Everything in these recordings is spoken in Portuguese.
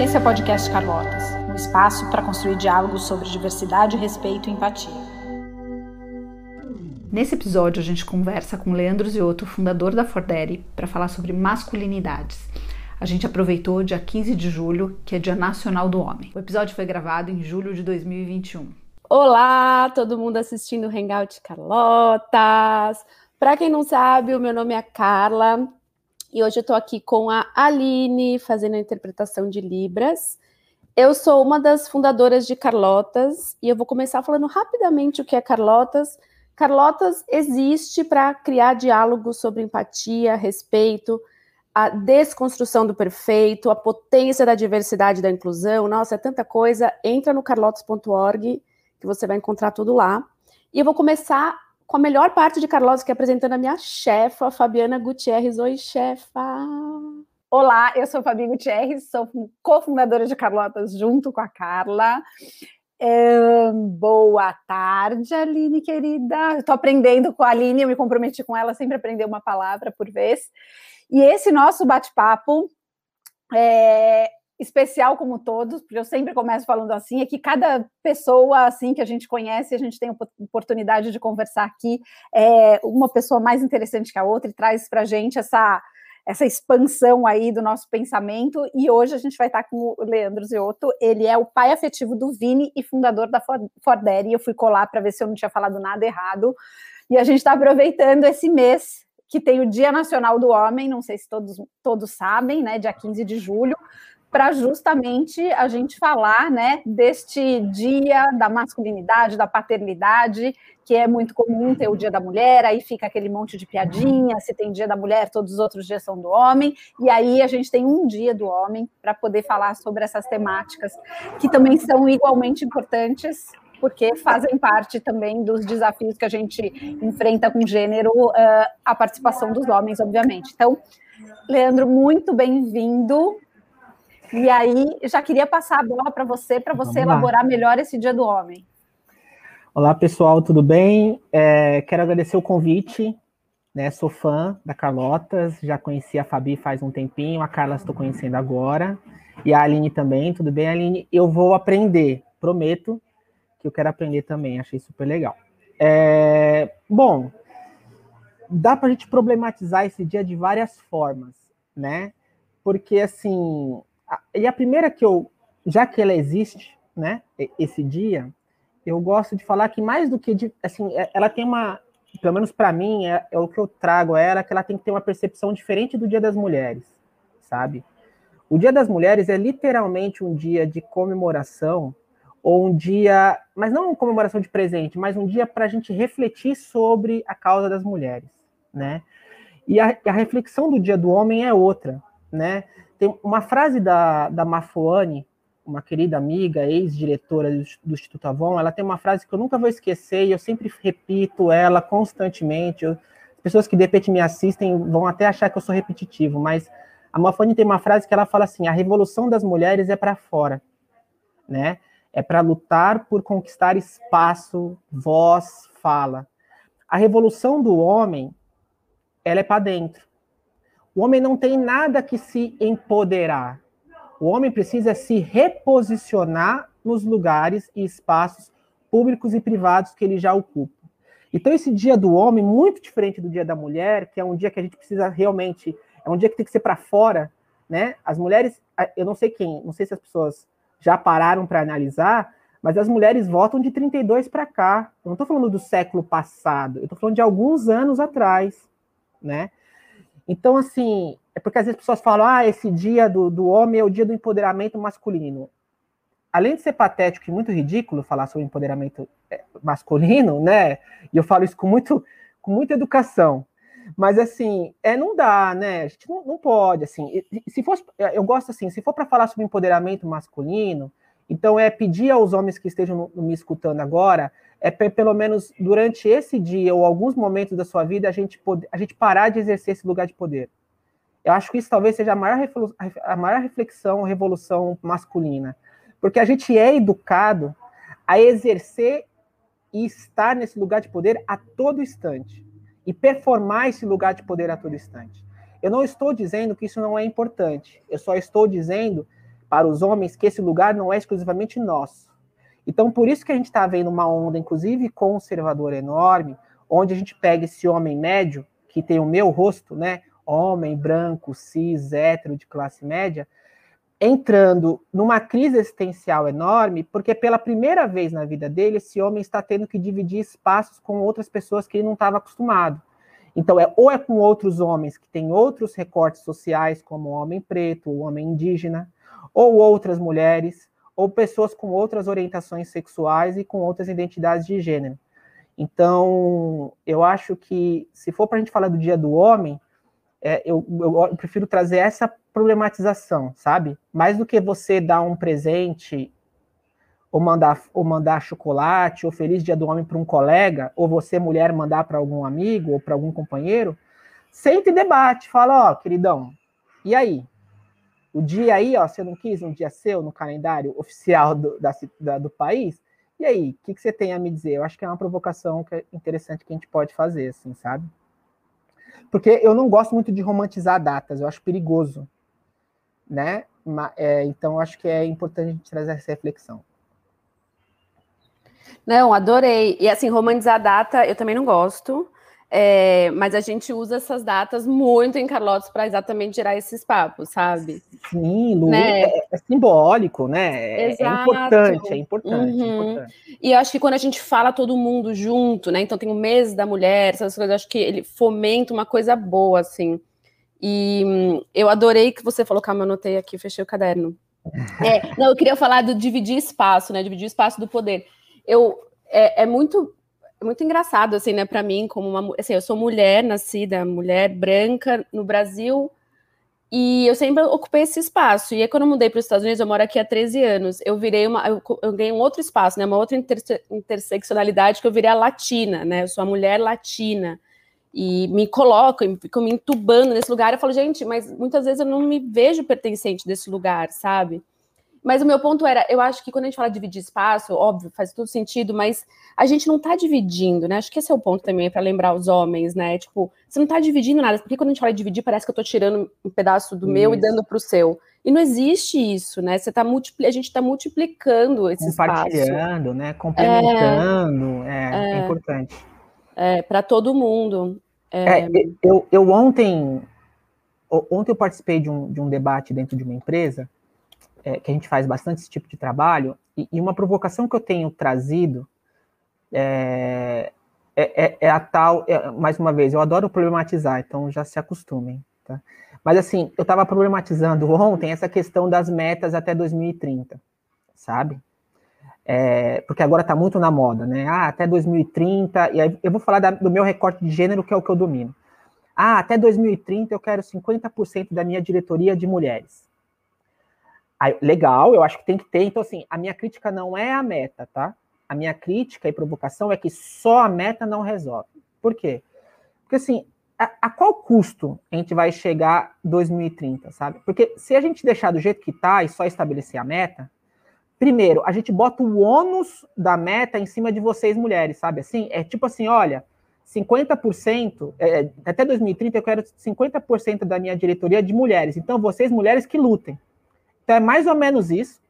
Esse é o podcast Carlotas, um espaço para construir diálogos sobre diversidade, respeito e empatia. Nesse episódio, a gente conversa com Leandro Ziotto, fundador da Fordere, para falar sobre masculinidades. A gente aproveitou dia 15 de julho, que é Dia Nacional do Homem. O episódio foi gravado em julho de 2021. Olá, todo mundo assistindo o Hangout Carlotas. Para quem não sabe, o meu nome é Carla e hoje eu estou aqui com a Aline fazendo a interpretação de Libras. Eu sou uma das fundadoras de Carlotas e eu vou começar falando rapidamente o que é Carlotas. Carlotas existe para criar diálogo sobre empatia, respeito, a desconstrução do perfeito, a potência da diversidade e da inclusão. Nossa, é tanta coisa. Entra no carlotas.org que você vai encontrar tudo lá. E eu vou começar com a melhor parte de Carlos, que é apresentando a minha chefa, Fabiana Gutierrez. Oi, chefa! Olá, eu sou Fabi Gutierrez, sou cofundadora de Carlotas junto com a Carla. É, boa tarde, Aline, querida. Estou aprendendo com a Aline, eu me comprometi com ela sempre aprender uma palavra por vez. E esse nosso bate-papo é, especial como todos, porque eu sempre começo falando assim, é que cada pessoa assim que a gente conhece, a gente tem oportunidade de conversar aqui, é uma pessoa mais interessante que a outra e traz para a gente essa essa expansão aí do nosso pensamento, e hoje a gente vai estar com o Leandro Ziotto, ele é o pai afetivo do Vini e fundador da Fordere, eu fui colar para ver se eu não tinha falado nada errado, e a gente está aproveitando esse mês que tem o Dia Nacional do Homem, não sei se todos, todos sabem, né, dia 15 de julho, para justamente a gente falar né, deste dia da masculinidade, da paternidade, que é muito comum ter o dia da mulher, aí fica aquele monte de piadinha, se tem dia da mulher, todos os outros dias são do homem, e aí a gente tem um dia do homem para poder falar sobre essas temáticas, que também são igualmente importantes, porque fazem parte também dos desafios que a gente enfrenta com gênero, uh, a participação dos homens, obviamente. Então, Leandro, muito bem-vindo. E aí, já queria passar a bola para você, para você Vamos elaborar lá. melhor esse Dia do Homem. Olá, pessoal, tudo bem? É, quero agradecer o convite. Né, sou fã da Carlotas, já conheci a Fabi faz um tempinho, a Carla estou conhecendo agora, e a Aline também, tudo bem, Aline? Eu vou aprender, prometo que eu quero aprender também, achei super legal. É, bom, dá para a gente problematizar esse dia de várias formas, né? Porque, assim, e a primeira que eu, já que ela existe, né, esse dia, eu gosto de falar que mais do que, de, assim, é, ela tem uma, pelo menos para mim, é, é, o que eu trago a ela, que ela tem que ter uma percepção diferente do Dia das Mulheres, sabe? O Dia das Mulheres é literalmente um dia de comemoração, ou um dia, mas não uma comemoração de presente, mas um dia para a gente refletir sobre a causa das mulheres, né? E a, a reflexão do Dia do Homem é outra, né? Tem uma frase da, da Mafuane, uma querida amiga, ex-diretora do, Instituto Avon, ela tem uma frase que eu nunca vou esquecer e eu sempre repito ela constantemente. Eu, as pessoas que de repente me assistem vão até achar que eu sou repetitivo, mas a Mafuane tem uma frase que ela fala assim: a revolução das mulheres é para fora, né? É para lutar por conquistar espaço, voz, fala. A revolução do homem, ela é para dentro. O homem não tem nada que se empoderar. O homem precisa se reposicionar nos lugares e espaços públicos e privados que ele já ocupa. Então, esse dia do homem, muito diferente do dia da mulher, que é um dia que a gente precisa realmente, é um dia que tem que ser para fora, né? As mulheres, eu não sei quem, não sei se as pessoas já pararam para analisar, mas as mulheres votam de 32 para cá. Eu não estou falando do século passado, eu estou falando de alguns anos atrás, né? Então, assim, é porque às vezes as pessoas falam, ah, esse dia do, do homem é o dia do empoderamento masculino. Além de ser patético e muito ridículo falar sobre empoderamento é, masculino, né? E eu falo isso com, muito, com muita educação. Mas, assim, é, não dá, né? A gente não, não pode, assim. Se fosse, é, eu gosto assim, se for para falar sobre empoderamento masculino, então é pedir aos homens que estejam me escutando agora é pelo menos durante esse dia ou alguns momentos da sua vida a gente, poder, a gente parar de exercer esse lugar de poder. Eu acho que isso talvez seja a maior, a maior reflexão, revolução masculina. Porque a gente é educado a exercer e estar nesse lugar de poder a todo instante. E performar esse lugar de poder a todo instante. Eu não estou dizendo que isso não é importante. Eu só estou dizendo para os homens que esse lugar não é exclusivamente nosso. Então, por isso que a gente está vendo uma onda, inclusive conservadora enorme, onde a gente pega esse homem médio, que tem o meu rosto, né? Homem, branco, cis, hétero, de classe média, entrando numa crise existencial enorme, porque pela primeira vez na vida dele, esse homem está tendo que dividir espaços com outras pessoas que ele não estava acostumado. Então, é ou é com outros homens que têm outros recortes sociais, como o homem preto, o homem indígena, ou outras mulheres, ou pessoas com outras orientações sexuais e com outras identidades de gênero. Então, eu acho que, se for para a gente falar do Dia do Homem, é, eu, eu, prefiro trazer essa problematização, sabe? Mais do que você dar um presente, ou mandar, ou mandar chocolate, ou Feliz Dia do Homem para um colega, ou você, mulher, mandar para algum amigo ou para algum companheiro, sente e debate, fala, ó, queridão, e aí? O dia aí, ó, você não quis um dia seu no calendário oficial do, da, da, do país? E aí, o que, que, você tem a me dizer? Eu acho que é uma provocação que é interessante que a gente pode fazer, assim, sabe? Porque eu não gosto muito de romantizar datas, eu acho perigoso, né? É, então, acho que é importante a gente trazer essa reflexão. Não, adorei. E assim, romantizar data eu também não gosto. É, mas a gente usa essas datas muito em Carlotos para exatamente gerar esses papos, sabe? Sim, Lu, né? é, é, simbólico, né? É, é importante, é importante, uhum. importante, E eu acho que quando a gente fala todo mundo junto, né? Então tem o mês da mulher, essas coisas, acho que ele fomenta uma coisa boa, assim. E hum, eu adorei que você falou, calma, eu anotei aqui, fechei o caderno. É, não, eu queria falar do dividir espaço, né? Dividir espaço do poder. Eu é, é muito é muito engraçado, assim, né, para mim, como uma. Assim, eu sou mulher, nascida, mulher branca no Brasil, e eu sempre ocupei esse espaço. E aí, quando eu mudei para os Estados Unidos, eu moro aqui há 13 anos, eu virei uma. Eu, eu ganhei um outro espaço, né, uma outra interse interseccionalidade que eu virei a latina, né, eu sou a mulher latina. E me coloco, e fico me entubando nesse lugar. Eu falo, gente, mas muitas vezes eu não me vejo pertencente desse lugar, sabe? Mas o meu ponto era, eu acho que quando a gente fala dividir espaço, óbvio, faz todo sentido, mas a gente não tá dividindo, né? Acho que esse é o ponto também para lembrar os homens, né? Tipo, você não tá dividindo nada, porque quando a gente fala dividir, parece que eu tô tirando um pedaço do isso. meu e dando pro seu. E não existe isso, né? Você tá multipli... A gente está multiplicando esse Compartilhando, espaço. né? Complementando, é, é, é importante. É, para todo mundo. É... é... eu, eu ontem, ontem eu participei de um, de um debate dentro de uma empresa é, que a gente faz bastante esse tipo de trabalho, e, e uma provocação que eu tenho trazido é, é, é, é a tal, é, mais uma vez, eu adoro problematizar, então já se acostumem. Tá? Mas assim, eu estava problematizando ontem essa questão das metas até 2030, sabe? É, porque agora está muito na moda, né? Ah, até 2030, e aí eu vou falar da, do meu recorte de gênero, que é o que eu domino. Ah, até 2030 eu quero 50% da minha diretoria de mulheres. Legal, eu acho que tem que ter. Então, assim, a minha crítica não é a meta, tá? A minha crítica e provocação é que só a meta não resolve. Por quê? Porque, assim, a, a qual custo a gente vai chegar 2030, sabe? Porque se a gente deixar do jeito que tá e só estabelecer a meta, primeiro, a gente bota o ônus da meta em cima de vocês, mulheres, sabe? Assim, é tipo assim, olha, 50%, é, até 2030 eu quero 50% da minha diretoria de mulheres. Então, vocês, mulheres, que lutem. Então é mais ou menos isso.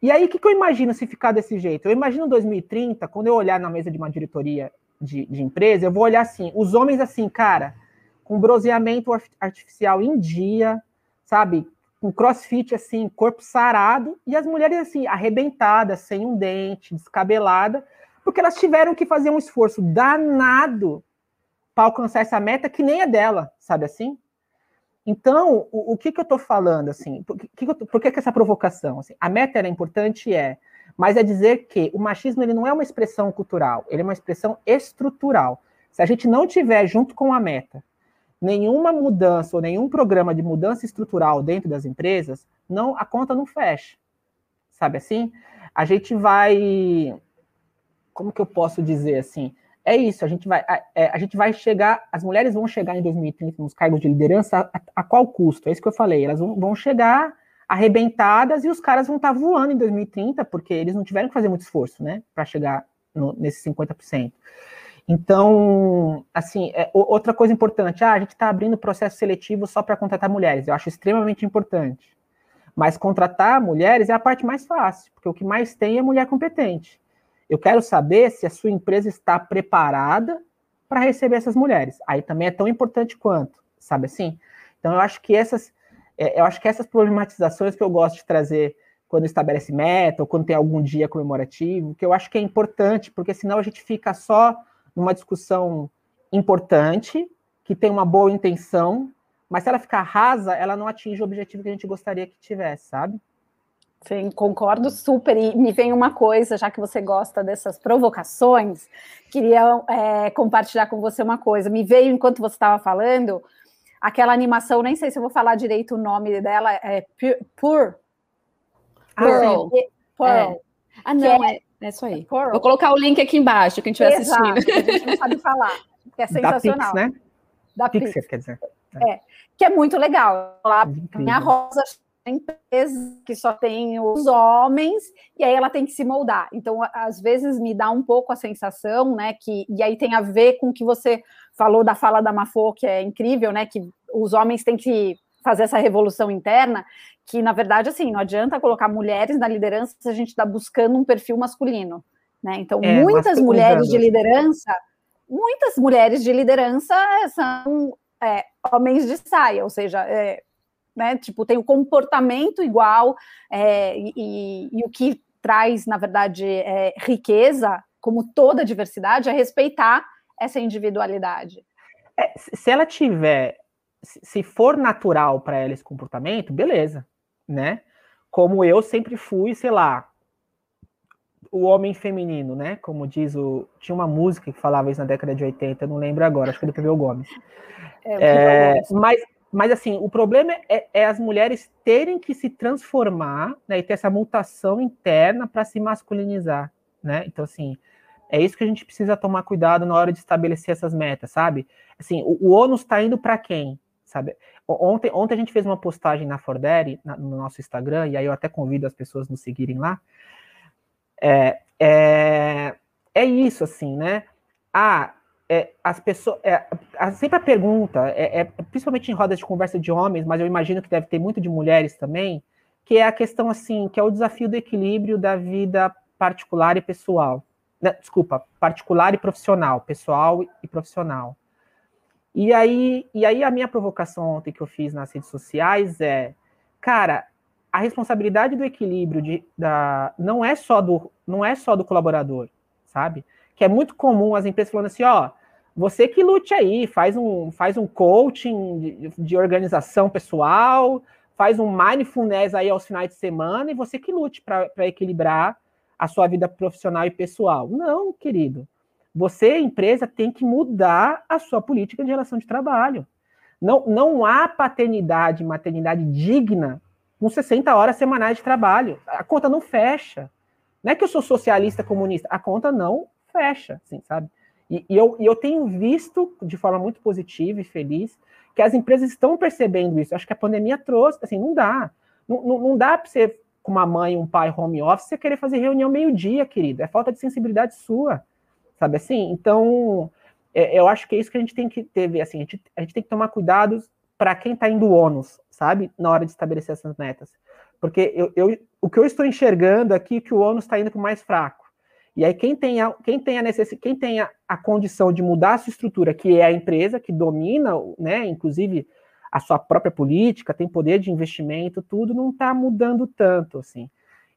E aí, o que, que, eu imagino se ficar desse jeito? Eu imagino 2030, quando eu olhar na mesa de uma diretoria de, de empresa, eu vou olhar assim, os homens assim, cara, com bronzeamento artificial em dia, sabe? Com crossfit assim, corpo sarado, e as mulheres assim, arrebentadas, sem um dente, descabelada, porque elas tiveram que fazer um esforço danado para alcançar essa meta que nem é dela, sabe assim? Então, o, o que, que eu estou falando, assim, por, que, que, por que, que essa provocação? Assim, a meta é importante, é, mas é dizer que o machismo ele não é uma expressão cultural, ele é uma expressão estrutural. Se a gente não tiver junto com a meta nenhuma mudança ou nenhum programa de mudança estrutural dentro das empresas, não a conta não fecha. Sabe assim? A gente vai como que eu posso dizer assim? É isso, a gente vai, a, é, a, gente vai chegar, as mulheres vão chegar em 2030 nos cargos de liderança a, a qual custo? É isso que eu falei, elas vão, vão chegar arrebentadas e os caras vão estar voando em 2030, porque eles não tiveram que fazer muito esforço, né, para chegar no, nesses 50%. Então, assim, é, outra coisa importante, ah, a gente está abrindo processo seletivo só para contratar mulheres, eu acho extremamente importante. Mas contratar mulheres é a parte mais fácil, porque o que mais tem é mulher competente. Eu quero saber se a sua empresa está preparada para receber essas mulheres. Aí também é tão importante quanto, sabe assim? Então eu acho que essas, é, eu acho que essas problematizações que eu gosto de trazer quando estabelece meta ou quando tem algum dia comemorativo, que eu acho que é importante, porque senão a gente fica só numa discussão importante, que tem uma boa intenção, mas se ela ficar rasa, ela não atinge o objetivo que a gente gostaria que tivesse, sabe? Sim, concordo super. E me vem uma coisa, já que você gosta dessas provocações, queria é, compartilhar com você uma coisa. Me veio enquanto você estava falando aquela animação, nem sei se eu vou falar direito o nome dela, é Pur. Pearl. Pearl. É. Ah, não, é, é isso aí. Pearl. Vou colocar o link aqui embaixo, quem estiver assistindo. A gente não sabe falar, que é sensacional. Da Pix, né? Da Pixar, Pix. quer dizer. É. que é muito legal. Lá, minha rosa empresa que só tem os homens e aí ela tem que se moldar. Então, às vezes me dá um pouco a sensação, né, que e aí tem a ver com o que você falou da fala da Mafô, que é incrível, né, que os homens têm que fazer essa revolução interna, que na verdade assim, não adianta colocar mulheres na liderança se a gente está buscando um perfil masculino, né? Então, é, muitas mulheres de liderança, muitas mulheres de liderança são é, homens de saia, ou seja, é, né? Tipo, tem o comportamento igual é, e, e, o que traz, na verdade, é, riqueza, como toda diversidade, é respeitar essa individualidade. É, se ela tiver, se for natural para ela esse comportamento, beleza, né? Como eu sempre fui, sei lá, o homem feminino, né? Como diz o. Tinha uma música que falava isso na década de 80, eu não lembro agora, acho que é do PV Gomes. É, é, mas, mas assim, o problema é, é, as mulheres terem que se transformar né, e ter essa mutação interna para se masculinizar, né? Então, assim, é isso que a gente precisa tomar cuidado na hora de estabelecer essas metas, sabe? Assim, o, o ônus está indo para quem, sabe? Ontem, ontem a gente fez uma postagem na Fordere, na, no nosso Instagram, e aí eu até convido as pessoas a nos seguirem lá. É, é, é isso, assim, né? Ah, é, as pessoas. É, sempre a pergunta, é, é, principalmente em rodas de conversa de homens, mas eu imagino que deve ter muito de mulheres também, que é a questão assim, que é o desafio do equilíbrio da vida particular e pessoal. Né, desculpa, particular e profissional, pessoal e profissional. E aí, e aí a minha provocação ontem que eu fiz nas redes sociais é, cara, a responsabilidade do equilíbrio de, da, não é só do não é só do colaborador, sabe? Que é muito comum as empresas falando assim, ó, você que lute aí, faz um, faz um coaching de, de organização pessoal, faz um mindfulness aí aos finais de semana e você que lute para equilibrar a sua vida profissional e pessoal. Não, querido. Você, empresa, tem que mudar a sua política de relação de trabalho. Não, não há paternidade, maternidade digna com 60 horas semanais de trabalho. A conta não fecha. Não é que eu sou socialista comunista, a conta não fecha, assim, sabe? E, e, eu, e eu tenho visto de forma muito positiva e feliz que as empresas estão percebendo isso. Acho que a pandemia trouxe, assim, não dá. Não, não, não dá para você, com uma mãe um pai home office, você querer fazer reunião meio-dia, querido. É falta de sensibilidade sua, sabe assim? Então, é, eu acho que é isso que a gente tem que ter, assim, a gente, a gente tem que tomar cuidado para quem está indo ônus, sabe? Na hora de estabelecer essas metas. Porque eu, eu, o que eu estou enxergando aqui é que o ônus está indo para o mais fraco. E aí, quem tem, a, quem tem, a, necess... quem tem a, condição de mudar a sua estrutura, que é a empresa, que domina, né, inclusive, a sua própria política, tem poder de investimento, tudo não está mudando tanto, assim.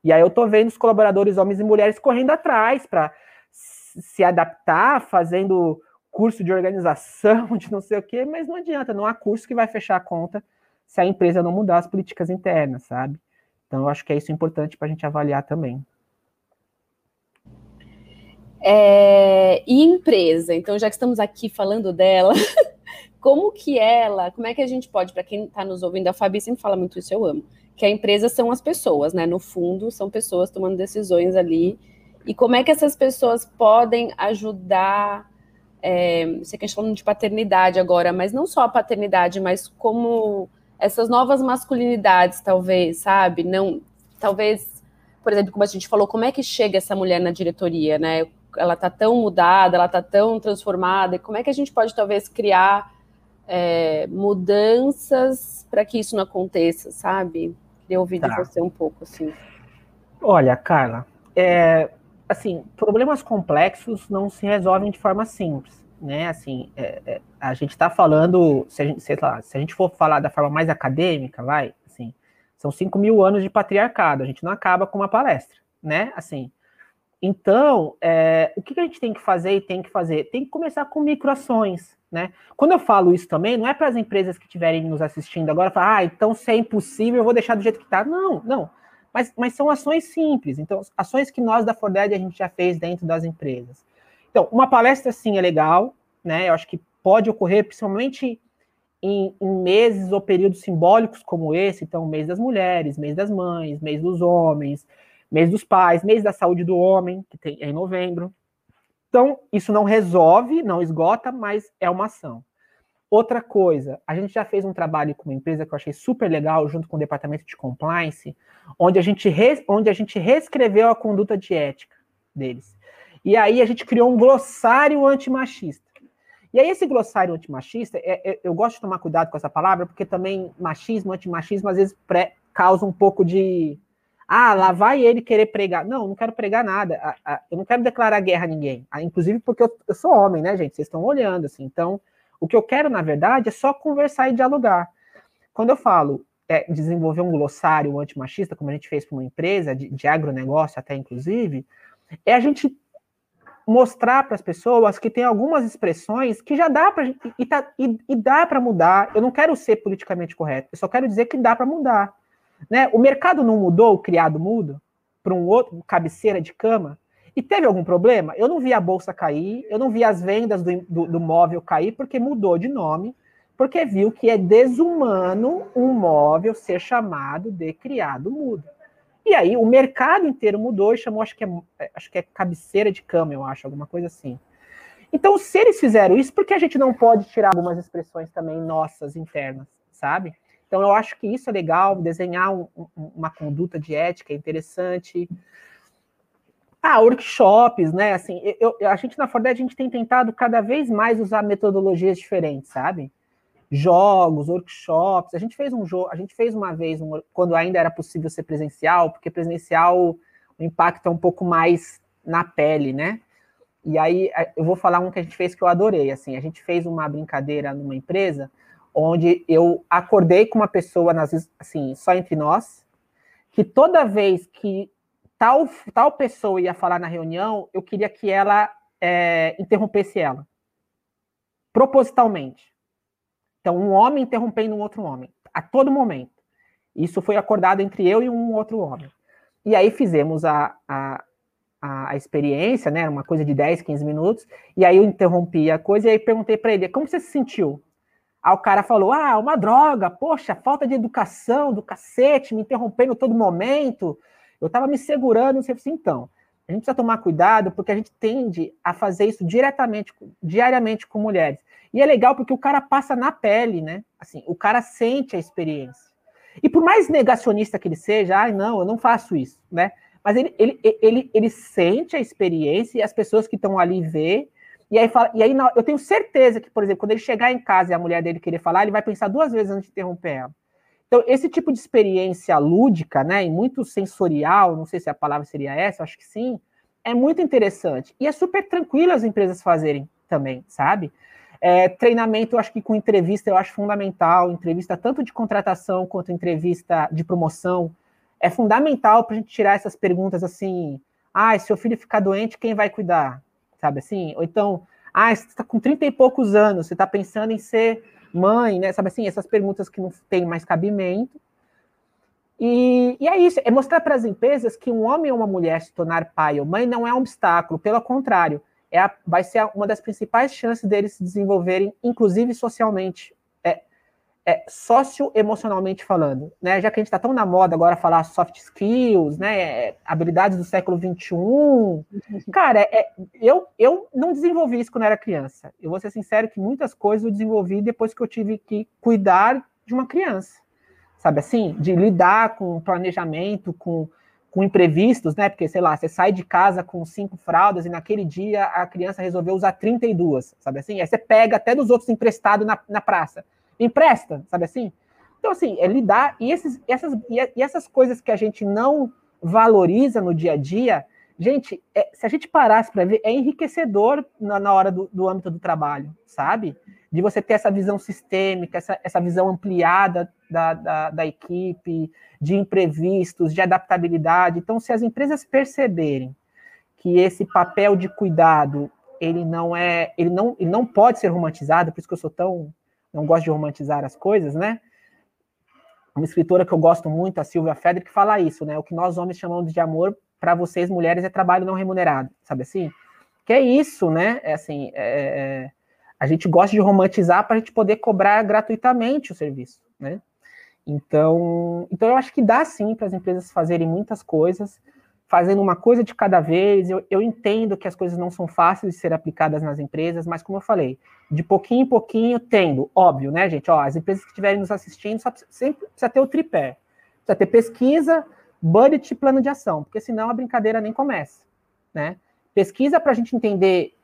E aí eu estou vendo os colaboradores, homens e mulheres, correndo atrás para se adaptar, fazendo curso de organização, de não sei o quê, mas não adianta, não há curso que vai fechar a conta se a empresa não mudar as políticas internas, sabe? Então, eu acho que é isso importante para a gente avaliar também. É, e empresa, então já que estamos aqui falando dela, como que ela, como é que a gente pode, para quem está nos ouvindo, a Fabi sempre fala muito isso, eu amo, que a empresa são as pessoas, né? No fundo, são pessoas tomando decisões ali. E como é que essas pessoas podem ajudar? É, você que a gente falando de paternidade agora, mas não só a paternidade, mas como essas novas masculinidades, talvez, sabe? Não, talvez, por exemplo, como a gente falou, como é que chega essa mulher na diretoria, né? Ela está tão mudada, ela está tão transformada, e como é que a gente pode talvez criar é, mudanças para que isso não aconteça, sabe? Queria ouvir tá. de você um pouco, assim. Olha, Carla, é, assim, problemas complexos não se resolvem de forma simples, né? Assim, é, é, a gente está falando, se a gente, sei lá, se a gente for falar da forma mais acadêmica, vai, assim, são 5 mil anos de patriarcado, a gente não acaba com uma palestra, né? Assim, então, é, o que, a gente tem que fazer e tem que fazer? Tem que começar com microações, né? Quando eu falo isso também, não é para as empresas que estiverem nos assistindo agora falar, ah, então se é impossível, eu vou deixar do jeito que está. Não, não mas, mas são ações simples. Então, ações que nós da Forded a gente já fez dentro das empresas. Então, uma palestra sim é legal, né? Eu acho que pode ocorrer principalmente em, em, meses ou períodos simbólicos como esse, então mês das mulheres, mês das mães, mês dos homens, mês dos pais, mês da saúde do homem, que tem, é em novembro. Então, isso não resolve, não esgota, mas é uma ação. Outra coisa, a gente já fez um trabalho com uma empresa que eu achei super legal, junto com o departamento de compliance, onde a gente, re, onde a gente reescreveu a conduta de ética deles. E aí a gente criou um glossário antimachista. E aí esse glossário antimachista, é, é, eu gosto de tomar cuidado com essa palavra, porque também machismo, antimachismo, às vezes pré, causa um pouco de... Ah, lá vai ele querer pregar. Não, não quero pregar nada. eu não quero declarar guerra a ninguém. Ah, inclusive porque eu, sou homem, né, gente? Vocês estão olhando, assim. Então, o que eu quero, na verdade, é só conversar e dialogar. Quando eu falo é, desenvolver um glossário antimachista, como a gente fez para uma empresa, de, de agronegócio até inclusive, é a gente mostrar para as pessoas que tem algumas expressões que já dá para e, tá, e, e, dá para mudar. Eu não quero ser politicamente correto, eu só quero dizer que dá para mudar. Né? O mercado não mudou, o criado mudo, para um outro cabeceira de cama. E teve algum problema? Eu não vi a bolsa cair, eu não vi as vendas do, do, do móvel cair, porque mudou de nome, porque viu que é desumano um móvel ser chamado de criado mudo. E aí o mercado inteiro mudou e chamou, acho que é, é, acho que é cabeceira de cama, eu acho, alguma coisa assim. Então, se eles fizeram isso, por que a gente não pode tirar algumas expressões também nossas internas, sabe? Então, eu acho que isso é legal, desenhar um, um, uma conduta de ética é interessante. Ah, workshops, né? Assim, eu, a gente na Forded, a gente tem tentado cada vez mais usar metodologias diferentes, sabe? Jogos, workshops. A gente fez um jogo, a gente fez uma vez, um, quando ainda era possível ser presencial, porque presencial o impacto é um pouco mais na pele, né? E aí eu vou falar um que a gente fez que eu adorei. Assim, a gente fez uma brincadeira numa empresa onde eu acordei com uma pessoa, nas, assim, só entre nós, que toda vez que tal, tal pessoa ia falar na reunião, eu queria que ela é, interrompesse ela. Propositalmente. Então, um homem interrompendo um outro homem, a todo momento. Isso foi acordado entre eu e um outro homem. E aí fizemos a, a, a, experiência, né? Uma coisa de 10, 15 minutos. E aí eu interrompi a coisa e aí perguntei para ele: como você se sentiu? Aí o cara falou: ah, uma droga, poxa, falta de educação do cacete, me interrompendo todo momento. Eu estava me segurando, não sei assim, então. A gente precisa tomar cuidado porque a gente tende a fazer isso diretamente, diariamente com mulheres. E é legal porque o cara passa na pele, né? Assim, o cara sente a experiência. E por mais negacionista que ele seja, ai, ah, não, eu não faço isso, né? Mas ele, ele, ele, ele sente a experiência e as pessoas que estão ali vê. E aí, fala, e aí eu tenho certeza que, por exemplo, quando ele chegar em casa e a mulher dele querer falar, ele vai pensar duas vezes antes de interromper ela. Então, esse tipo de experiência lúdica, né, e muito sensorial, não sei se a palavra seria essa, acho que sim, é muito interessante. E é super tranquilo as empresas fazerem também, sabe? É, treinamento, eu acho que com entrevista eu acho fundamental, entrevista tanto de contratação quanto entrevista de promoção, é fundamental para a gente tirar essas perguntas assim, ah, se seu filho ficar doente, quem vai cuidar? Sabe assim? Ou então, ah, você está com 30 e poucos anos, você está pensando em ser mãe, né? Sabe assim, essas perguntas que não têm mais cabimento. E, e é isso, é mostrar para as empresas que um homem ou uma mulher se tornar pai ou mãe não é um obstáculo, pelo contrário, é a, vai ser uma das principais chances deles se desenvolverem, inclusive socialmente, é, socioemocionalmente falando, né? Já que a gente está tão na moda agora falar soft skills, né? Habilidades do século XXI. Cara, é, eu, eu não desenvolvi isso quando era criança. Eu vou ser sincero que muitas coisas eu desenvolvi depois que eu tive que cuidar de uma criança. Sabe assim? De lidar com planejamento, com, com imprevistos, né? Porque, sei lá, você sai de casa com cinco fraldas e naquele dia a criança resolveu usar 32, sabe assim? Aí você pega até dos outros emprestado na, na praça empresta, sabe assim? Então, assim, é lidar, e, esses, essas, e essas coisas que a gente não valoriza no dia a dia, gente, é, se a gente parasse para ver, é enriquecedor na, na hora do, do, âmbito do trabalho, sabe? De você ter essa visão sistêmica, essa, essa visão ampliada da, da, da equipe, de imprevistos, de adaptabilidade. Então, se as empresas perceberem que esse papel de cuidado ele não é, ele não, ele não pode ser romantizado, por isso que eu sou tão, não gosto de romantizar as coisas, né? Uma escritora que eu gosto muito, a Silvia Federic, fala isso, né? O que nós homens chamamos de amor para vocês mulheres é trabalho não remunerado, sabe assim? Que é isso, né? É assim, é, é a gente gosta de romantizar para a gente poder cobrar gratuitamente o serviço, né? Então, então eu acho que dá sim para as empresas fazerem muitas coisas, fazendo uma coisa de cada vez. Eu, eu entendo que as coisas não são fáceis de ser aplicadas nas empresas, mas como eu falei, de pouquinho em pouquinho, tendo, óbvio, né, gente? Ó, as empresas que estiverem nos assistindo, só precisa, sempre precisa ter o tripé. Precisa ter pesquisa, budget e plano de ação, porque senão a brincadeira nem começa, né? Pesquisa para a gente entender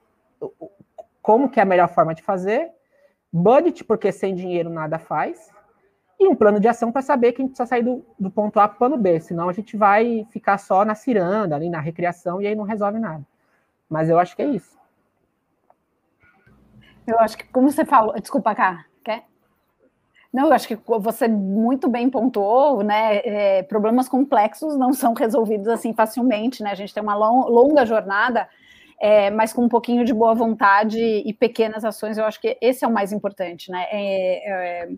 como que é a melhor forma de fazer, budget, porque sem dinheiro nada faz, e um plano de ação para saber que a gente precisa sair do, do ponto A para o plano B, senão a gente vai ficar só na ciranda, ali na recreação, e aí não resolve nada. Mas eu acho que é isso. Eu acho que, como você falou, desculpa, cá, quer? Não, eu acho que você muito bem pontuou, né? É, problemas complexos não são resolvidos assim facilmente, né? A gente tem uma long, longa jornada, é, mas com um pouquinho de boa vontade e pequenas ações, eu acho que esse é o mais importante, né? É,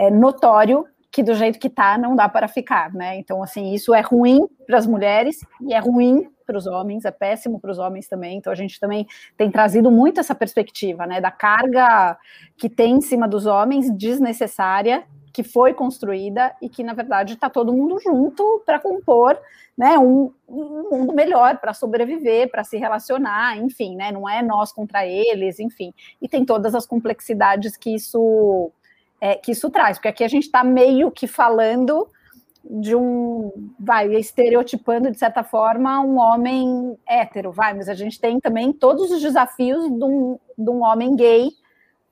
é notório que do jeito que tá não dá para ficar, né? Então, assim, isso é ruim para as mulheres e é ruim para os homens, é péssimo para os homens também. Então, a gente também tem trazido muito essa perspectiva, né, da carga que tem em cima dos homens desnecessária, que foi construída e que, na verdade, está todo mundo junto para compor né, um, um mundo melhor, para sobreviver, para se relacionar, enfim, né? Não é nós contra eles, enfim. E tem todas as complexidades que isso é, que isso traz, porque aqui a gente está meio que falando de um, vai, estereotipando de certa forma um homem hétero, vai, mas a gente tem também todos os desafios de um, de um homem gay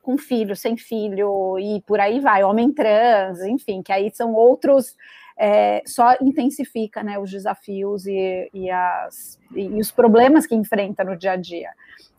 com filho, sem filho, e por aí vai, homem trans, enfim, que aí são outros, é, só intensifica né, os desafios e, e, as, e os problemas que enfrenta no dia a dia.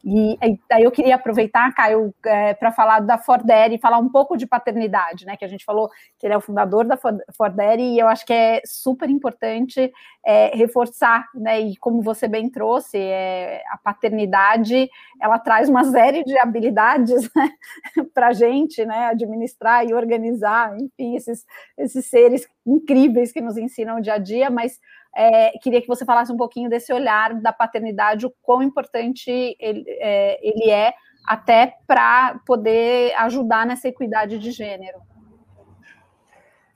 E aí eu queria aproveitar, Caio, é, para falar da Fordere e falar um pouco de paternidade, né? Que a gente falou que ele é o fundador da Fordere e eu acho que é super importante é, reforçar, né? E como você bem trouxe, é, a paternidade ela traz uma série de habilidades né, para a gente, né? Administrar e organizar, enfim, esses, esses seres incríveis que nos ensinam dia a dia, mas é, queria que você falasse um pouquinho desse olhar da paternidade, o quão importante ele é, ele é até para poder ajudar nessa equidade de gênero.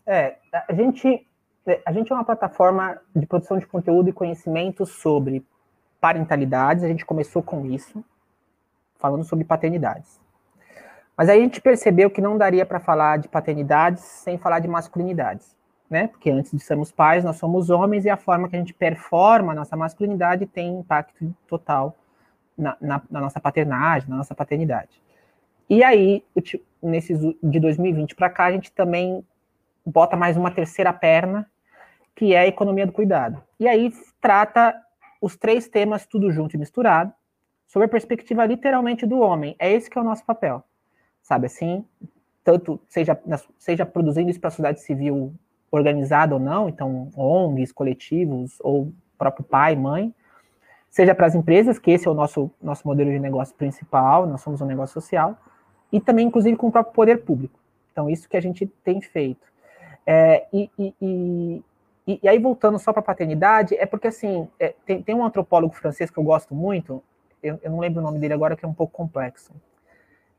É, a gente, a gente é uma plataforma de produção de conteúdo e conhecimento sobre parentalidades, a gente começou com isso, falando sobre paternidades. Mas aí a gente percebeu que não daria para falar de paternidades sem falar de masculinidades né? Porque antes de sermos pais, nós somos homens e a forma que a gente performa a nossa masculinidade tem impacto total na, na, na nossa paternagem, na nossa paternidade. E aí, nesses de 2020 para cá, a gente também bota mais uma terceira perna, que é a economia do cuidado. E aí trata os três temas tudo junto e misturado, sob a perspectiva literalmente do homem. É esse que é o nosso papel, sabe assim? Tanto seja, seja produzindo isso para a sociedade civil organizada ou não, então ONGs, coletivos ou próprio pai, mãe, seja para as empresas, que esse é o nosso, nosso modelo de negócio principal, nós somos um negócio social, e também, inclusive, com o próprio poder público. Então, isso que a gente tem feito. É, e, e, e, e, aí, voltando só para a paternidade, é porque, assim, é, tem, tem um antropólogo francês que eu gosto muito, eu, eu, não lembro o nome dele agora, que é um pouco complexo,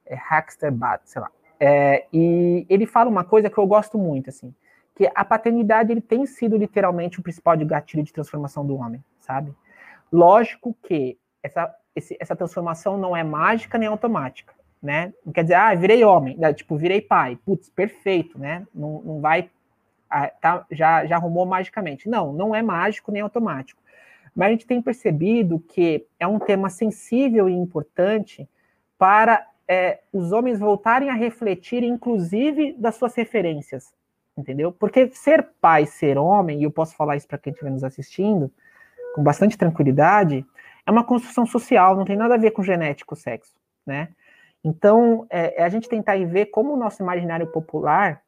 é Haxter Bat, sei lá. É, e ele fala uma coisa que eu gosto muito, assim, que a paternidade ele tem sido literalmente o principal de gatilho de transformação do homem, sabe? Lógico que essa, esse, essa transformação não é mágica nem automática, né? Não quer dizer, ah, virei homem, né? tipo, virei pai, putz, perfeito, né? Não, não vai, ah, tá, já, já arrumou magicamente. Não, não é mágico nem automático. Mas a gente tem percebido que é um tema sensível e importante para é, os homens voltarem a refletir, inclusive, das suas referências, entendeu? Porque ser pai, ser homem, e eu posso falar isso para quem estiver nos assistindo, com bastante tranquilidade, é uma construção social, não tem nada a ver com genético, sexo, né? Então, é, é a gente tentar ver como o nosso imaginário popular,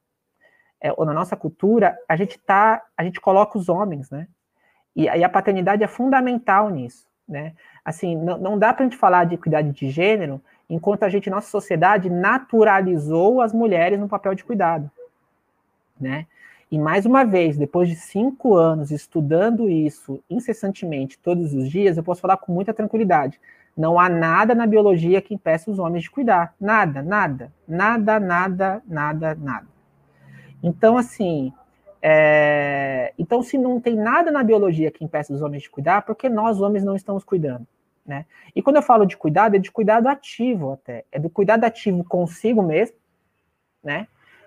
é, ou na nossa cultura, a gente tá, a gente coloca os homens, né? E, e a paternidade é fundamental nisso, né? Assim, não, não dá para a gente falar de equidade de gênero enquanto a gente, nossa sociedade, naturalizou as mulheres no papel de cuidado, né? E mais uma vez, depois de cinco anos estudando isso incessantemente, todos os dias, eu posso falar com muita tranquilidade. Não há nada na biologia que impeça os homens de cuidar. Nada, nada, nada, nada, nada, nada. Então, assim, é... então se não tem nada na biologia que impeça os homens de cuidar, por que nós, homens, não estamos cuidando? Né? E quando eu falo de cuidado, é de cuidado ativo até. É do cuidado ativo consigo mesmo, né?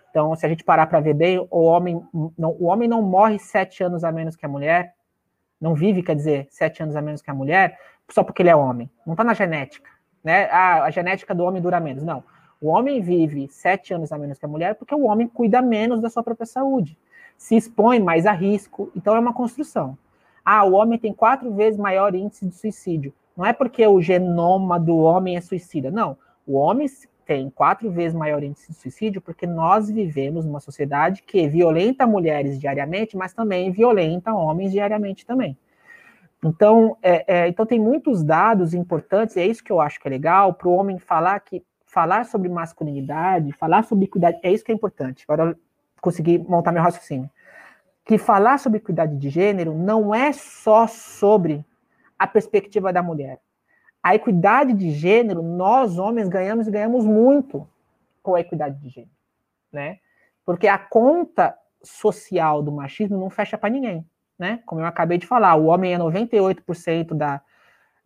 Então, se a gente parar para ver bem, o homem, não, o homem não morre sete anos a menos que a mulher, não vive, quer dizer, sete anos a menos que a mulher, só porque ele é homem. Não está na genética, né? Ah, a genética do homem dura menos. Não. O homem vive sete anos a menos que a mulher porque o homem cuida menos da sua própria saúde, se expõe mais a risco. Então, é uma construção. Ah, o homem tem quatro vezes maior índice de suicídio. Não é porque o genoma do homem é suicida. Não. O homem tem quatro vezes maior índice de suicídio porque nós vivemos numa sociedade que violenta mulheres diariamente, mas também violenta homens diariamente também. Então, é, é, então tem muitos dados importantes, e é isso que eu acho que é legal, para o homem falar que falar sobre masculinidade, falar sobre equidade, é isso que é importante. Agora eu montar meu raciocínio. Que falar sobre equidade de gênero não é só sobre a perspectiva da mulher a equidade de gênero, nós homens ganhamos e ganhamos muito com a equidade de gênero, né? Porque a conta social do machismo não fecha para ninguém, né? Como eu acabei de falar, o homem é 98% da,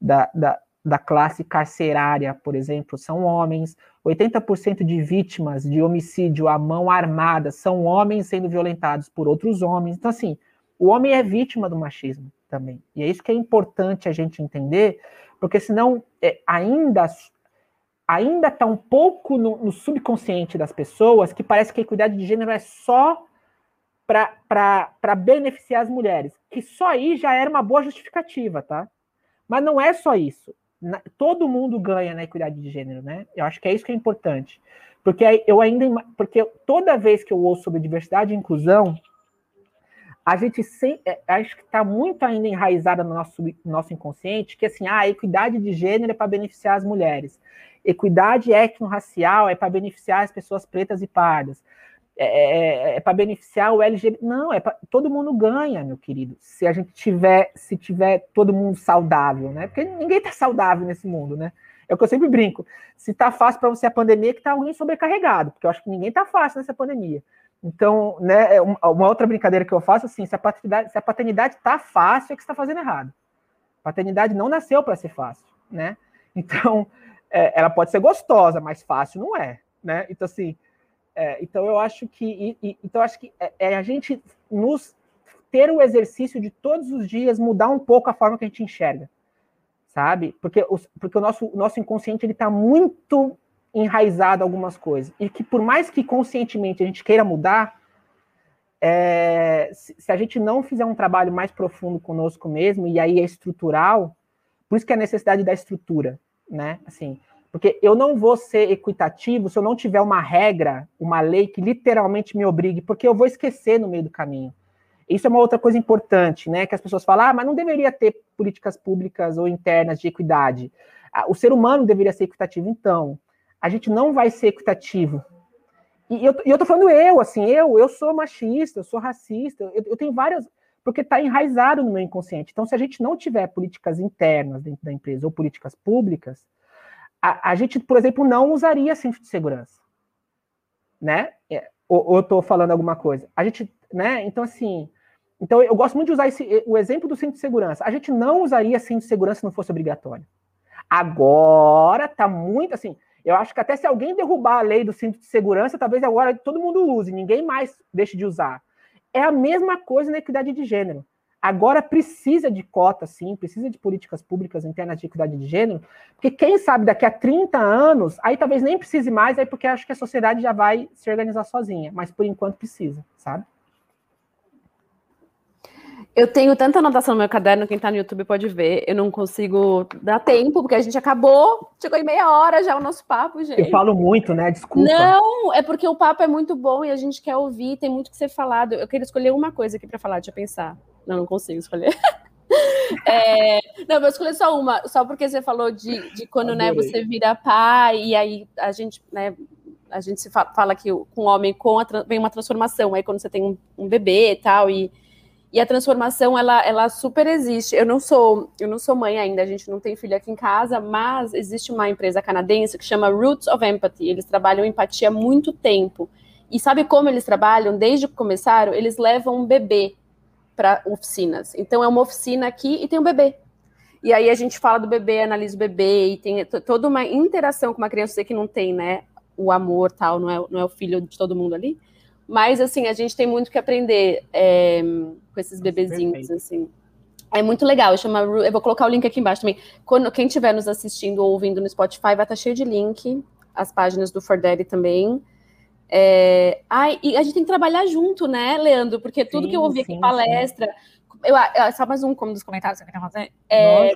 da, da, da classe carcerária, por exemplo, são homens, 80% de vítimas de homicídio à mão armada são homens sendo violentados por outros homens. Então, assim, o homem é vítima do machismo também. E é isso que é importante a gente entender, porque senão é, ainda ainda está um pouco no, no, subconsciente das pessoas que parece que a equidade de gênero é só para beneficiar as mulheres, que só aí já era uma boa justificativa, tá? Mas não é só isso. Na, todo mundo ganha na equidade de gênero, né? Eu acho que é isso que é importante. Porque eu ainda porque toda vez que eu ouço sobre diversidade e inclusão, a gente sem, é, acho que está muito ainda enraizada no nosso, nosso inconsciente, que assim, ah, a equidade de gênero é para beneficiar as mulheres, equidade étnico-racial é para beneficiar as pessoas pretas e pardas, é, é, é, é para beneficiar o LGBT. Não, é pra, todo mundo ganha, meu querido, se a gente tiver, se tiver todo mundo saudável, né? Porque ninguém está saudável nesse mundo, né? É o que eu sempre brinco. Se está fácil para você a pandemia, que está alguém sobrecarregado, porque eu acho que ninguém está fácil nessa pandemia. Então, né, é uma outra brincadeira que eu faço assim, se a paternidade, se a paternidade tá fácil, é que está fazendo errado. Paternidade não nasceu para ser fácil, né? Então, é, ela pode ser gostosa, mas fácil não é, né? Então, assim, é, então eu acho que, e, e, então acho que é, é, a gente nos ter o exercício de todos os dias mudar um pouco a forma que a gente enxerga, sabe? Porque, os, porque o nosso, nosso inconsciente ele está muito enraizado algumas coisas. E que por mais que conscientemente a gente queira mudar, é, se, a gente não fizer um trabalho mais profundo conosco mesmo, e aí é estrutural, por isso que é a necessidade da estrutura, né? Assim, porque eu não vou ser equitativo se eu não tiver uma regra, uma lei que literalmente me obrigue, porque eu vou esquecer no meio do caminho. Isso é uma outra coisa importante, né? Que as pessoas falam, ah, mas não deveria ter políticas públicas ou internas de equidade. Ah, o ser humano deveria ser equitativo, então a gente não vai ser equitativo. E eu, eu tô falando eu, assim, eu, eu sou machista, eu sou racista, eu, eu tenho várias, porque está enraizado no meu inconsciente. Então, se a gente não tiver políticas internas dentro da empresa ou políticas públicas, a, a gente, por exemplo, não usaria cinto de segurança, né? É, ou, ou eu falando alguma coisa. A gente, né? Então, assim, então eu gosto muito de usar esse, o exemplo do cinto de segurança. A gente não usaria cinto de segurança se não fosse obrigatório. Agora tá muito assim. Eu acho que até se alguém derrubar a lei do cinto de segurança, talvez agora todo mundo use, ninguém mais deixe de usar. É a mesma coisa na equidade de gênero. agora precisa de cota, sim, precisa de políticas públicas internas de equidade de gênero, porque quem sabe daqui a 30 anos, aí talvez nem precise mais, aí porque acho que a sociedade já vai se organizar sozinha, mas por enquanto precisa, sabe? Eu tenho tanta anotação no meu caderno, quem tá no YouTube pode ver. Eu não consigo dar tempo, porque a gente acabou. Chegou em meia hora já o nosso papo, gente. Eu falo muito, né? Desculpa. Não, é porque o papo é muito bom e a gente quer ouvir, tem muito que ser falado. Eu queria escolher uma coisa aqui para falar, deixa eu pensar. Não, não consigo escolher. É, não, vou escolher só uma, só porque você falou de, de quando né, você vira pai, e aí a gente, né, a gente se fala, fala que com o homem com a, vem uma transformação, aí quando você tem um, um bebê e tal, e e a transformação ela, ela super existe. Eu não sou eu não sou mãe ainda, a gente não tem filho aqui em casa, mas existe uma empresa canadense que chama Roots of Empathy. Eles trabalham empatia há muito tempo. E sabe como eles trabalham? Desde que começaram, eles levam um bebê para oficinas. Então é uma oficina aqui e tem um bebê. E aí a gente fala do bebê, analisa o bebê e tem toda uma interação com uma criança que não tem, né, o amor tal, não é, não é o filho de todo mundo ali. Mas, assim, a gente tem muito que aprender é, com esses bebezinhos, assim. É muito legal, chama, eu vou colocar o link aqui embaixo também. Quando, quem estiver nos assistindo ou ouvindo no Spotify, vai estar tá cheio de link, as páginas do For Daddy também. É, ai, e a gente tem que trabalhar junto, né, Leandro? Porque tudo sim, que eu ouvi aqui em palestra, eu, eu, só mais um como dos comentários que eu queria fazer. É,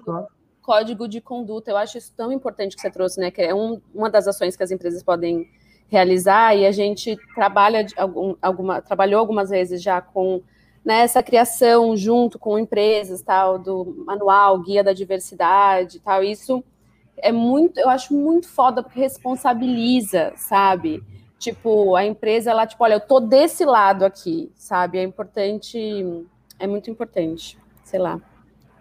código de conduta, eu acho isso tão importante que você trouxe, né? Que é um, uma das ações que as empresas podem realizar e a gente trabalha algum, alguma, trabalhou algumas vezes já com né, criação junto com empresas tal do manual guia da diversidade tal. Isso é muito eu acho muito foda porque responsabiliza sabe? Tipo a empresa ela tipo olha eu tô desse lado aqui sabe? É importante é muito importante sei lá.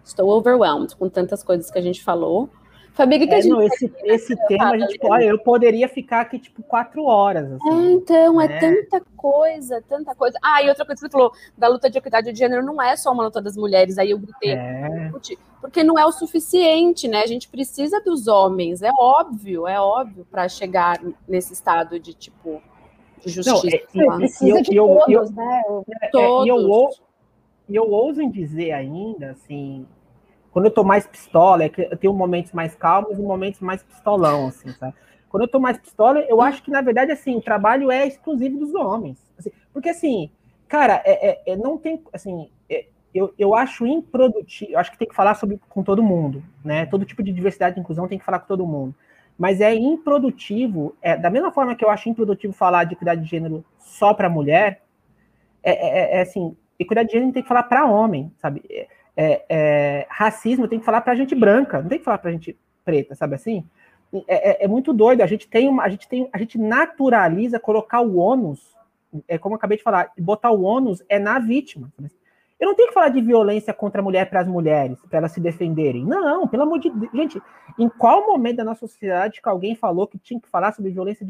Estou overwhelmed com tantas coisas que a gente falou Fabi, que, que é, a gente. Não, esse, esse tema, a gente, olha, eu poderia ficar aqui, tipo, quatro horas. Assim, é, então, é né? tanta coisa, tanta coisa. Ah, e outra coisa que você falou, da luta de equidade de gênero, não é só uma luta das mulheres, aí eu gritei. É. Porque não é o suficiente, né? A gente precisa dos homens, é óbvio, é óbvio, para chegar nesse estado de, tipo, de justiça. Não, é, precisa de eu, todos, eu, né? Todos. É, e eu, eu ouso em dizer ainda, assim, quando eu tô mais pistola, é que eu tenho momentos mais calmos e momentos mais pistolão, assim, sabe? Quando eu tô mais pistola, eu acho que, na verdade, assim, o trabalho é exclusivo dos homens. Assim, porque, assim, cara, é, é, é não tem, assim, é, eu, eu acho improdutivo, eu acho que tem que falar sobre com todo mundo, né? Todo tipo de diversidade e inclusão tem que falar com todo mundo. Mas é improdutivo, é, da mesma forma que eu acho improdutivo falar de equidade de gênero só para mulher, é, é, é, assim, equidade de gênero tem que falar para homem, sabe? É, é, racismo tem que falar para gente branca, não tem que falar para gente preta, sabe assim? É, é, é, muito doido. A gente tem uma, a gente tem, a gente naturaliza colocar o ônus, é como eu acabei de falar, botar o ônus é na vítima. Eu não tenho que falar de violência contra a mulher para as mulheres, para elas se defenderem. Não, pelo amor de Deus. Gente, em qual momento da nossa sociedade que alguém falou que tinha que falar sobre violência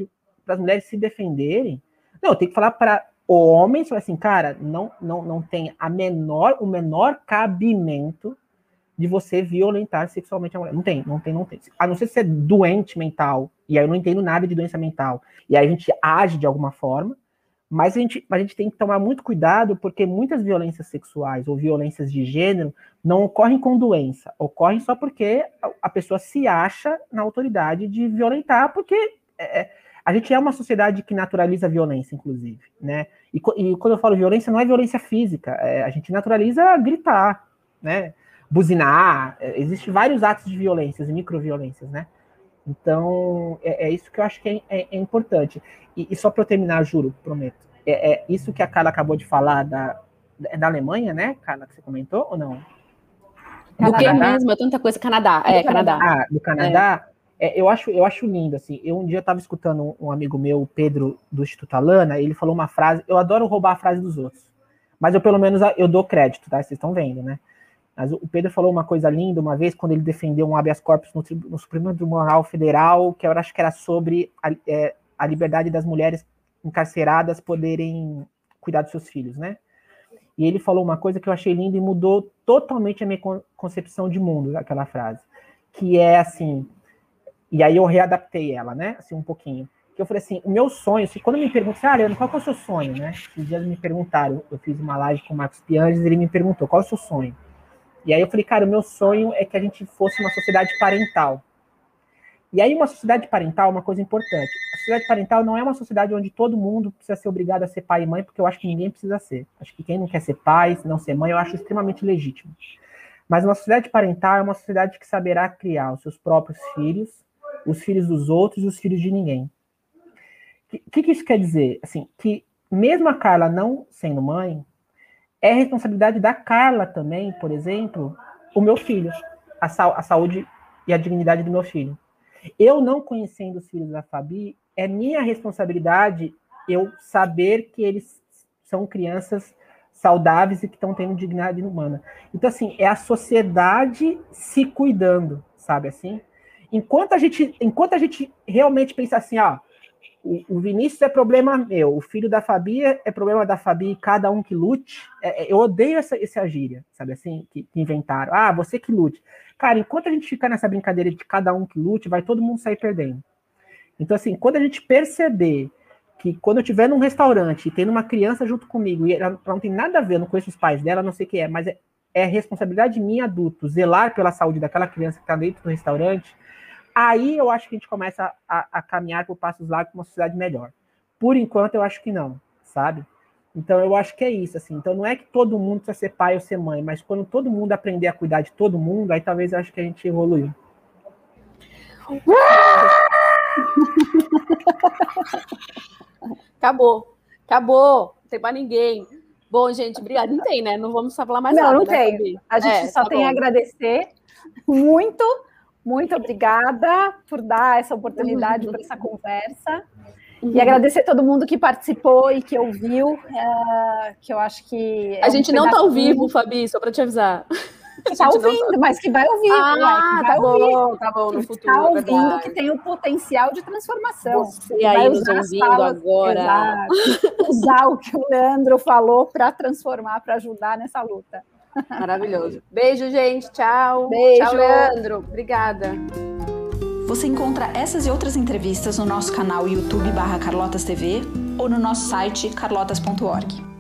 para as mulheres se defenderem? Não, eu tenho que falar para fala assim, cara, não, não, não tem a menor, o menor cabimento de você violentar sexualmente a mulher. Não tem, não tem, não tem. A não ser se é doente mental, e aí eu não entendo nada de doença mental, e aí a gente age de alguma forma, mas a gente, a gente tem que tomar muito cuidado, porque muitas violências sexuais ou violências de gênero não ocorrem com doença, ocorrem só porque a pessoa se acha na autoridade de violentar, porque é, é a gente é uma sociedade que naturaliza a violência, inclusive, né? E, e quando eu falo violência, não é violência física, é, a gente naturaliza gritar, né? Buzinar, é, existem vários atos de violências e microviolências, né? Então, é, é, isso que eu acho que é, é, é importante. E, e só para eu terminar, juro, prometo, é, é, isso que a Carla acabou de falar da, da Alemanha, né, Carla, que você comentou, ou não? Do que mesmo? É tanta coisa. Canadá, é, Canadá. Ah, do Canadá. É, eu, acho, eu acho lindo, assim. Eu um dia estava escutando um, amigo meu, Pedro, do Instituto Alana, ele falou uma frase. Eu adoro roubar a frase dos outros. Mas eu, pelo menos, eu dou crédito, tá? Vocês estão vendo, né? Mas o Pedro falou uma coisa linda uma vez, quando ele defendeu um habeas corpus no, no Supremo Tribunal Federal, que eu acho que era sobre a, é, a liberdade das mulheres encarceradas poderem cuidar dos seus filhos, né? E ele falou uma coisa que eu achei linda e mudou totalmente a minha concepção de mundo, aquela frase. Que é assim, e aí eu readaptei ela, né? Assim, um pouquinho. que eu falei assim, o meu sonho, assim, quando me perguntam, ah, Ariano, qual que é o seu sonho, né? Esses dias me perguntaram, eu fiz uma live com o Marcos Pianges, ele me perguntou, qual é o seu sonho? E aí eu falei, cara, o meu sonho é que a gente fosse uma sociedade parental. E aí uma sociedade parental é uma coisa importante. A sociedade parental não é uma sociedade onde todo mundo precisa ser obrigado a ser pai e mãe, porque eu acho que ninguém precisa ser. Acho que quem não quer ser pai, não ser mãe, eu acho extremamente legítimo. Mas uma sociedade parental é uma sociedade que saberá criar os seus próprios filhos, os filhos dos outros e os filhos de ninguém. O que, que isso quer dizer? Assim, que mesmo a Carla não sendo mãe, é responsabilidade da Carla também, por exemplo, o meu filho, a, sa a saúde e a dignidade do meu filho. Eu não conhecendo os filhos da Fabi, é minha responsabilidade eu saber que eles são crianças saudáveis e que estão tendo dignidade humana. Então, assim, é a sociedade se cuidando, sabe assim? Enquanto a gente, enquanto a gente realmente pensa assim, ó, o, Vinícius é problema meu, o filho da Fabi é problema da Fabi, cada um que lute. É, é, eu odeio essa, essa gíria, sabe assim, que, que, inventaram. Ah, você que lute. Cara, enquanto a gente ficar nessa brincadeira de cada um que lute, vai todo mundo sair perdendo. Então, assim, quando a gente perceber que quando eu estiver num restaurante e tendo uma criança junto comigo, e ela não tem nada a ver, eu não conheço os pais dela, não sei o que é, mas é, é responsabilidade minha, adulto, zelar pela saúde daquela criança que está dentro do restaurante, Aí eu acho que a gente começa a, a caminhar por passos largos para uma sociedade melhor. Por enquanto, eu acho que não, sabe? Então, eu acho que é isso, assim. Então, não é que todo mundo precisa ser pai ou ser mãe, mas quando todo mundo aprender a cuidar de todo mundo, aí talvez eu acho que a gente evoluiu. Acabou. Acabou. Não tem para ninguém. Bom, gente, obrigada. Não tem, né? Não vamos falar mais não, nada. Não, não né, tem. A gente é, só tá tem bom. a agradecer muito muito obrigada por dar essa oportunidade para essa conversa. Uhum. E agradecer a todo mundo que participou e que ouviu, é, que eu acho que. É a gente um não está ao vivo, Fabi, só para te avisar. Está ouvindo, tá... mas que vai ouvir. Ah, ué, vai tá ouvir. bom, tá bom, no futuro. Está ouvindo que tem o potencial de transformação. Você aí nos ouvindo agora. Exato, usar o que o Leandro falou para transformar, para ajudar nessa luta. Maravilhoso. Beijo, gente. Tchau. Beijo. Tchau, Leandro. Obrigada. Você encontra essas e outras entrevistas no nosso canal YouTube barra Carlotas TV ou no nosso site carlotas.org.